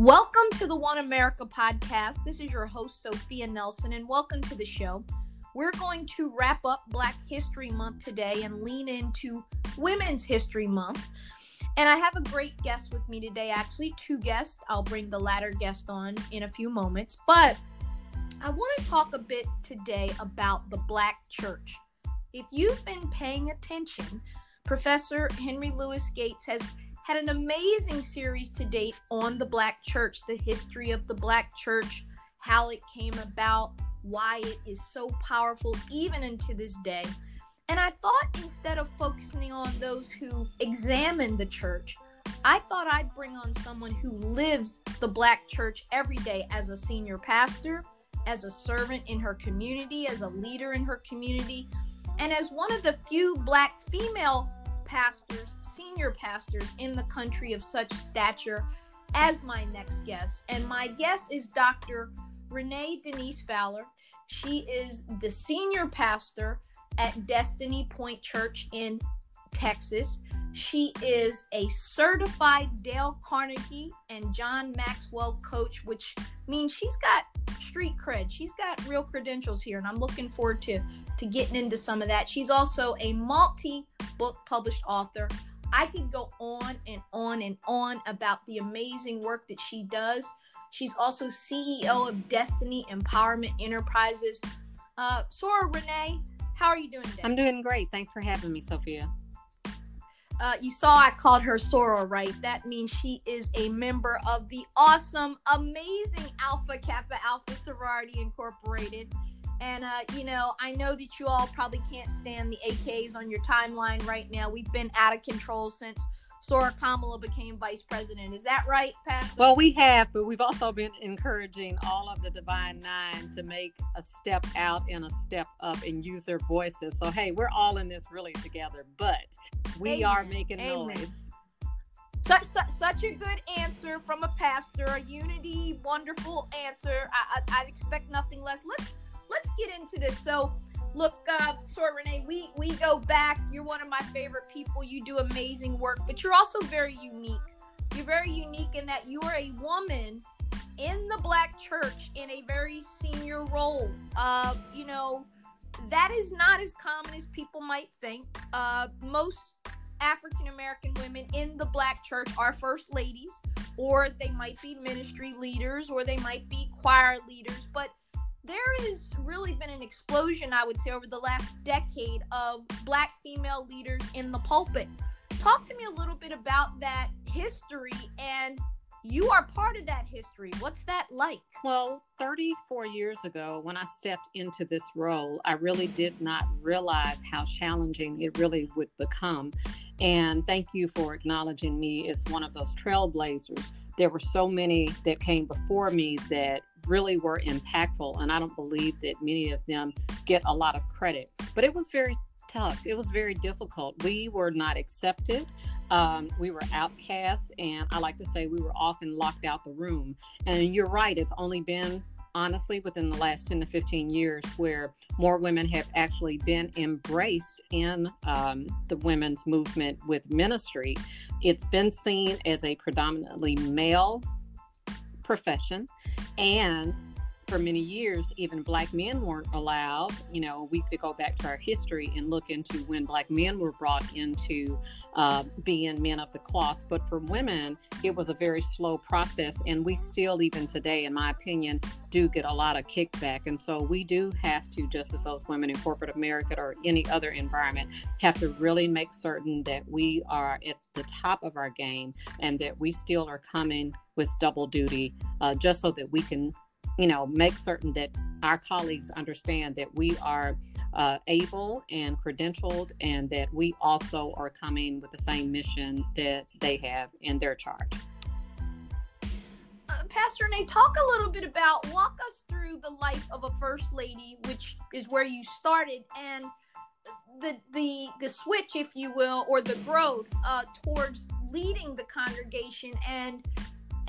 Welcome to the One America podcast. This is your host, Sophia Nelson, and welcome to the show. We're going to wrap up Black History Month today and lean into Women's History Month. And I have a great guest with me today, actually, two guests. I'll bring the latter guest on in a few moments. But I want to talk a bit today about the Black church. If you've been paying attention, Professor Henry Louis Gates has had an amazing series to date on the Black church, the history of the Black church, how it came about, why it is so powerful even into this day. And I thought instead of focusing on those who examine the church, I thought I'd bring on someone who lives the Black church every day as a senior pastor, as a servant in her community, as a leader in her community, and as one of the few Black female pastors senior pastors in the country of such stature as my next guest. And my guest is Dr. Renee Denise Fowler. She is the senior pastor at Destiny Point Church in Texas. She is a certified Dale Carnegie and John Maxwell coach, which means she's got street cred. She's got real credentials here, and I'm looking forward to, to getting into some of that. She's also a multi book published author. I could go on and on and on about the amazing work that she does. She's also CEO of Destiny Empowerment Enterprises. Uh, Soror Renee, how are you doing today? I'm doing great. Thanks for having me, Sophia. Uh, you saw I called her Soror, right? That means she is a member of the awesome, amazing Alpha Kappa Alpha Sorority Incorporated. And, uh, you know, I know that you all probably can't stand the AKs on your timeline right now. We've been out of control since Soror Kamala became vice president. Is that right, Pastor? Well, we have, but we've also been encouraging all of the Divine Nine to make a step out and a step up and use their voices. So, hey, we're all in this really together, but we Amen. are making Amen. noise. Such, such, such a good answer from a pastor, a unity, wonderful answer. I, I, I'd expect nothing less. Let's let's get into this. So, look, uh, sorry, Renee, we we go back. You're one of my favorite people. You do amazing work, but you're also very unique. You're very unique in that you are a woman in the black church in a very senior role. Uh, you know, that is not as common as people might think. Uh, most African American women in the black church are first ladies, or they might be ministry leaders, or they might be choir leaders, but there has really been an explosion, I would say, over the last decade of black female leaders in the pulpit. Talk to me a little bit about that history and you are part of that history. What's that like? Well, 34 years ago, when I stepped into this role, I really did not realize how challenging it really would become. And thank you for acknowledging me as one of those trailblazers. There were so many that came before me that really were impactful. And I don't believe that many of them get a lot of credit. But it was very tough. It was very difficult. We were not accepted. Um, we were outcasts, and I like to say we were often locked out the room. And you're right, it's only been honestly within the last 10 to 15 years where more women have actually been embraced in um, the women's movement with ministry. It's been seen as a predominantly male profession. And for many years, even black men weren't allowed. You know, we could go back to our history and look into when black men were brought into uh, being men of the cloth. But for women, it was a very slow process. And we still, even today, in my opinion, do get a lot of kickback. And so we do have to, just as those women in corporate America or any other environment, have to really make certain that we are at the top of our game and that we still are coming with double duty uh, just so that we can you know make certain that our colleagues understand that we are uh, able and credentialed and that we also are coming with the same mission that they have in their charge uh, pastor nate talk a little bit about walk us through the life of a first lady which is where you started and the the the switch if you will or the growth uh, towards leading the congregation and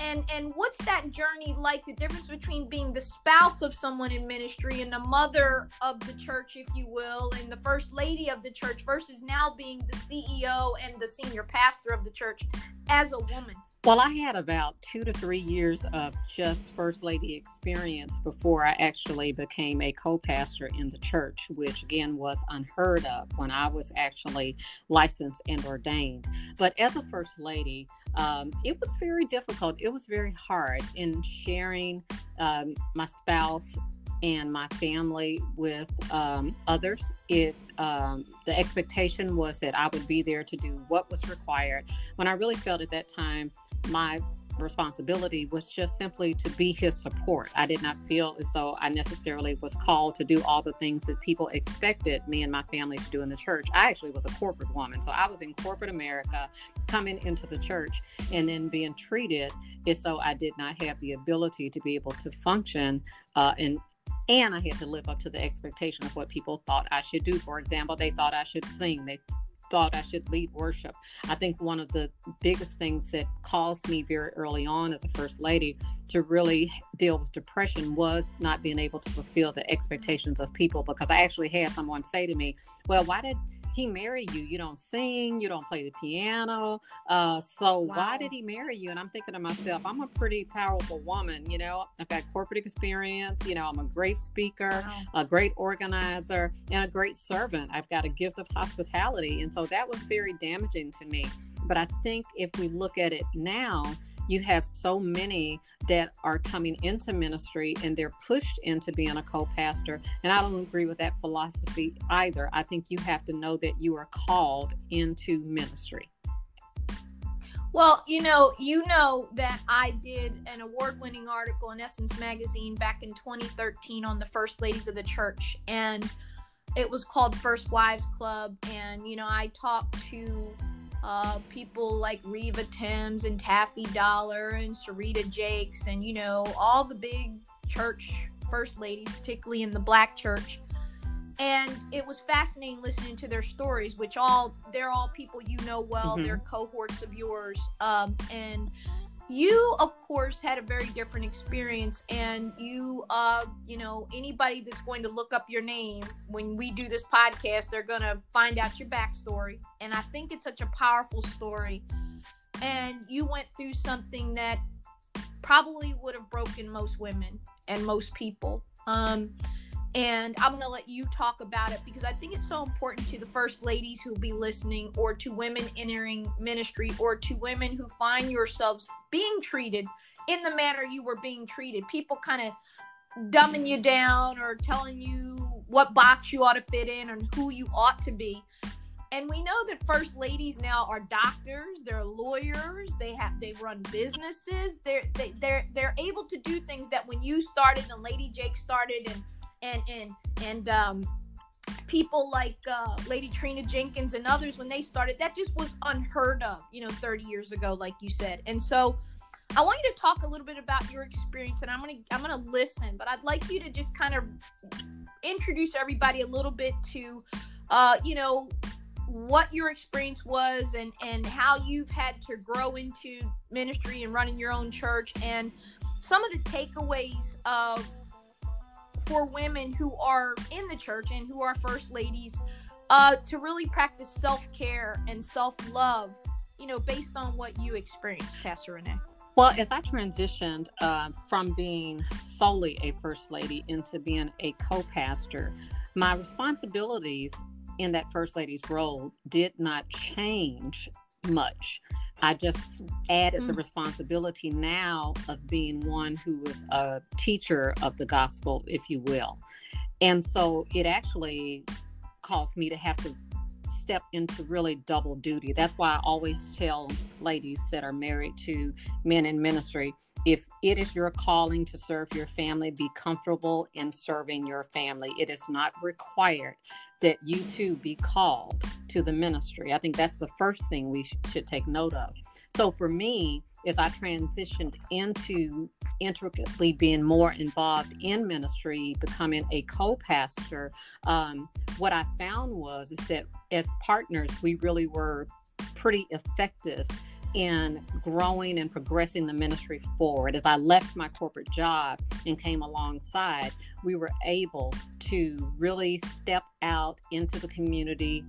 and and what's that journey like the difference between being the spouse of someone in ministry and the mother of the church if you will and the first lady of the church versus now being the ceo and the senior pastor of the church as a woman Well, I had about two to three years of just First Lady experience before I actually became a co pastor in the church, which again was unheard of when I was actually licensed and ordained. But as a First Lady, um, it was very difficult. It was very hard in sharing um, my spouse and my family with um, others. It um, the expectation was that I would be there to do what was required. When I really felt at that time, my responsibility was just simply to be his support. I did not feel as though I necessarily was called to do all the things that people expected me and my family to do in the church. I actually was a corporate woman. So I was in corporate America coming into the church and then being treated as though I did not have the ability to be able to function uh, and and I had to live up to the expectation of what people thought I should do. For example, they thought I should sing. They thought I should lead worship. I think one of the biggest things that caused me very early on as a first lady to really deal with depression was not being able to fulfill the expectations of people because I actually had someone say to me, Well, why did he marry you? You don't sing, you don't play the piano. Uh, so wow. why did he marry you? And I'm thinking to myself, I'm a pretty powerful woman. You know, I've got corporate experience. You know, I'm a great speaker, wow. a great organizer, and a great servant. I've got a gift of hospitality. And so that was very damaging to me. But I think if we look at it now, you have so many that are coming into ministry and they're pushed into being a co-pastor. And i don't agree with that philosophy either. I think you have to know that you are called into ministry. Well, you know, you know that I did an award-winning article in Essence magazine back in 2013 on the first ladies of the church and it was called First Wives Club. And you know, I talked to uh, people like Reva Timms and Taffy Dollar and Serita Jakes and you know all the big church first ladies, particularly in the black church. And it was fascinating listening to their stories, which all they're all people you know well. Mm-hmm. They're cohorts of yours, um, and you of course had a very different experience and you uh you know anybody that's going to look up your name when we do this podcast they're gonna find out your backstory and i think it's such a powerful story. And you went through something that probably would have broken most women and most people. Um and I'm going to let you talk about it because I think it's so important to the first ladies who will be listening, or to women entering ministry, or to women who find yourselves being treated in the manner you were being treated. People kind of dumbing you down or telling you what box you ought to fit in and who you ought to be. And we know that first ladies now are doctors, they're lawyers, they have they run businesses, they're they, they're they're able to do things that when you started and Lady Jake started and and and and um, people like uh, Lady Trina Jenkins and others when they started, that just was unheard of, you know, 30 years ago, like you said. And so I want you to talk a little bit about your experience, and I'm gonna I'm gonna listen, but I'd like you to just kind of introduce everybody a little bit to, uh, you know, what your experience was and and how you've had to grow into ministry and running your own church and some of the takeaways of for women who are in the church and who are first ladies uh, to really practice self care and self love, you know, based on what you experienced, Pastor Renee? Well, as I transitioned uh, from being solely a first lady into being a co pastor, my responsibilities in that first lady's role did not change much. I just added mm. the responsibility now of being one who was a teacher of the gospel, if you will. And so it actually caused me to have to step into really double duty. That's why I always tell ladies that are married to men in ministry if it is your calling to serve your family, be comfortable in serving your family. It is not required that you too be called to the ministry. I think that's the first thing we sh- should take note of. So for me, as I transitioned into intricately being more involved in ministry, becoming a co-pastor, um, what I found was is that as partners, we really were pretty effective in growing and progressing the ministry forward. As I left my corporate job and came alongside, we were able to really step out into the community,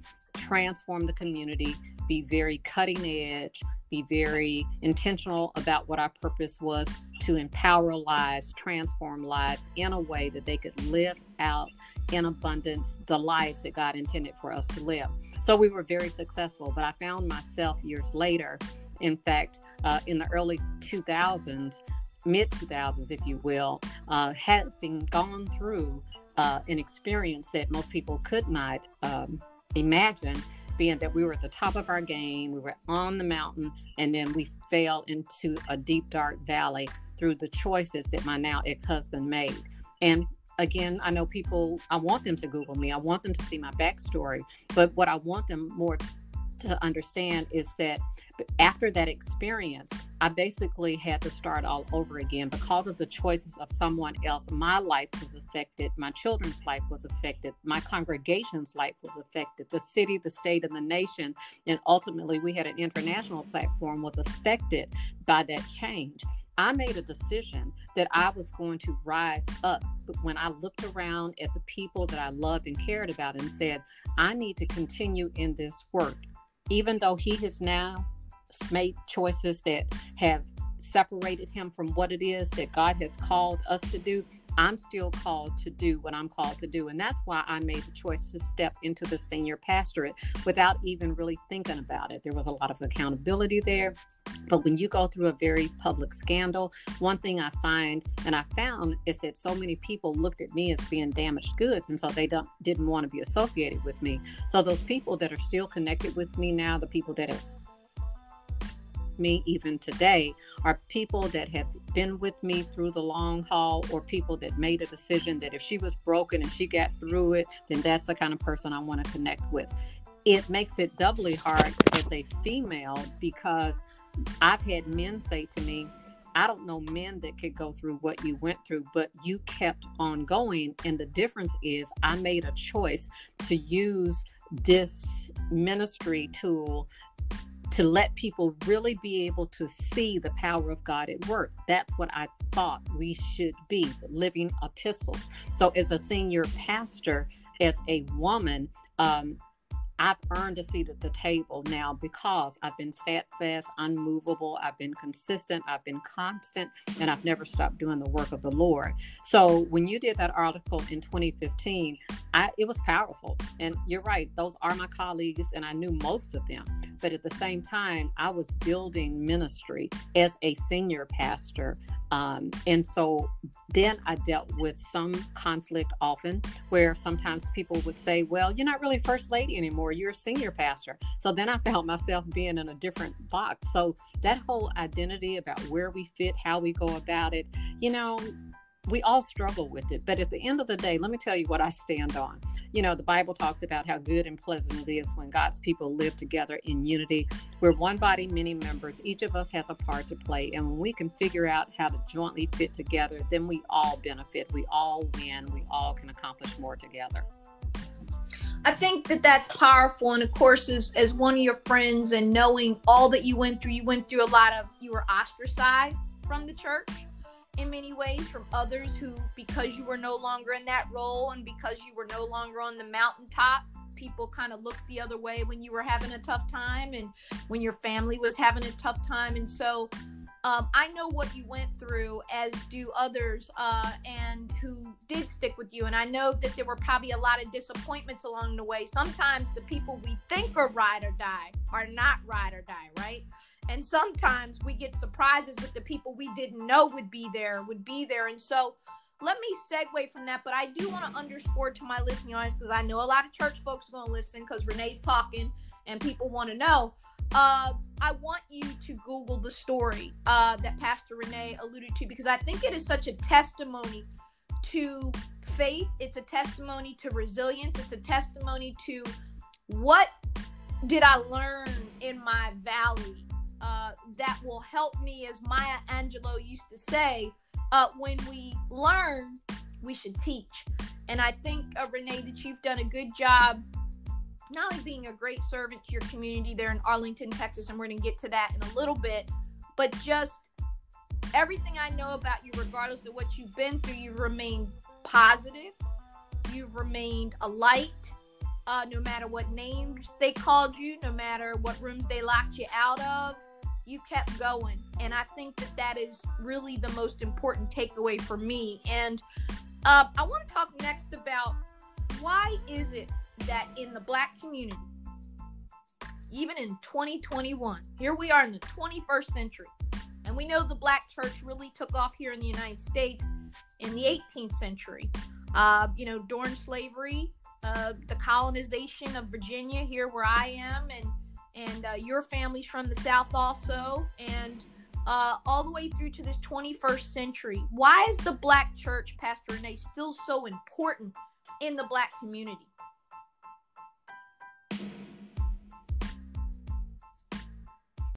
transform the community, be very cutting edge, be very intentional about what our purpose was to empower lives, transform lives in a way that they could live out in abundance the lives that God intended for us to live. So we were very successful, but I found myself years later, in fact, uh, in the early 2000s, mid 2000s, if you will, uh, having gone through uh, an experience that most people could not um, imagine being that we were at the top of our game, we were on the mountain, and then we fell into a deep, dark valley through the choices that my now ex husband made. And again, I know people, I want them to Google me, I want them to see my backstory, but what I want them more to understand is that after that experience, I basically had to start all over again because of the choices of someone else. My life was affected, my children's life was affected, my congregation's life was affected, the city, the state, and the nation, and ultimately we had an international platform was affected by that change. I made a decision that I was going to rise up. But when I looked around at the people that I loved and cared about and said, I need to continue in this work, even though he has now made choices that have separated him from what it is that God has called us to do, I'm still called to do what I'm called to do. And that's why I made the choice to step into the senior pastorate without even really thinking about it. There was a lot of accountability there. But when you go through a very public scandal, one thing I find and I found is that so many people looked at me as being damaged goods, and so they don't didn't want to be associated with me. So those people that are still connected with me now, the people that have me even today are people that have been with me through the long haul or people that made a decision that if she was broken and she got through it, then that's the kind of person I want to connect with. It makes it doubly hard as a female because I've had men say to me, I don't know men that could go through what you went through, but you kept on going. And the difference is, I made a choice to use this ministry tool to let people really be able to see the power of God at work. That's what I thought we should be living epistles. So, as a senior pastor, as a woman, um, I've earned a seat at the table now because I've been steadfast, unmovable, I've been consistent, I've been constant, and I've never stopped doing the work of the Lord. So when you did that article in 2015, I, it was powerful. And you're right, those are my colleagues, and I knew most of them. But at the same time, I was building ministry as a senior pastor. Um, and so then I dealt with some conflict often where sometimes people would say, Well, you're not really first lady anymore, you're a senior pastor. So then I felt myself being in a different box. So that whole identity about where we fit, how we go about it, you know, we all struggle with it. But at the end of the day, let me tell you what I stand on. You know, the Bible talks about how good and pleasant it is when God's people live together in unity. We're one body, many members. Each of us has a part to play. And when we can figure out how to jointly fit together, then we all benefit. We all win. We all can accomplish more together. I think that that's powerful. And of course, as, as one of your friends and knowing all that you went through, you went through a lot of, you were ostracized from the church in many ways from others who, because you were no longer in that role and because you were no longer on the mountaintop, people kind of looked the other way when you were having a tough time and when your family was having a tough time. And so um, I know what you went through, as do others, uh, and who did stick with you. And I know that there were probably a lot of disappointments along the way. Sometimes the people we think are ride or die are not ride or die, right? and sometimes we get surprises with the people we didn't know would be there would be there and so let me segue from that but i do want to underscore to my listening audience because i know a lot of church folks are going to listen because renee's talking and people want to know uh, i want you to google the story uh, that pastor renee alluded to because i think it is such a testimony to faith it's a testimony to resilience it's a testimony to what did i learn in my valley uh, that will help me, as Maya Angelou used to say, uh, when we learn, we should teach. And I think, uh, Renee, that you've done a good job not only being a great servant to your community there in Arlington, Texas, and we're going to get to that in a little bit, but just everything I know about you, regardless of what you've been through, you've remained positive, you've remained a light, uh, no matter what names they called you, no matter what rooms they locked you out of, you kept going. And I think that that is really the most important takeaway for me. And uh, I want to talk next about why is it that in the black community, even in 2021, here we are in the 21st century, and we know the black church really took off here in the United States in the 18th century. Uh, you know, during slavery, uh, the colonization of Virginia, here where I am, and and uh, your family's from the South also, and uh, all the way through to this 21st century. Why is the Black church, Pastor Renee, still so important in the Black community?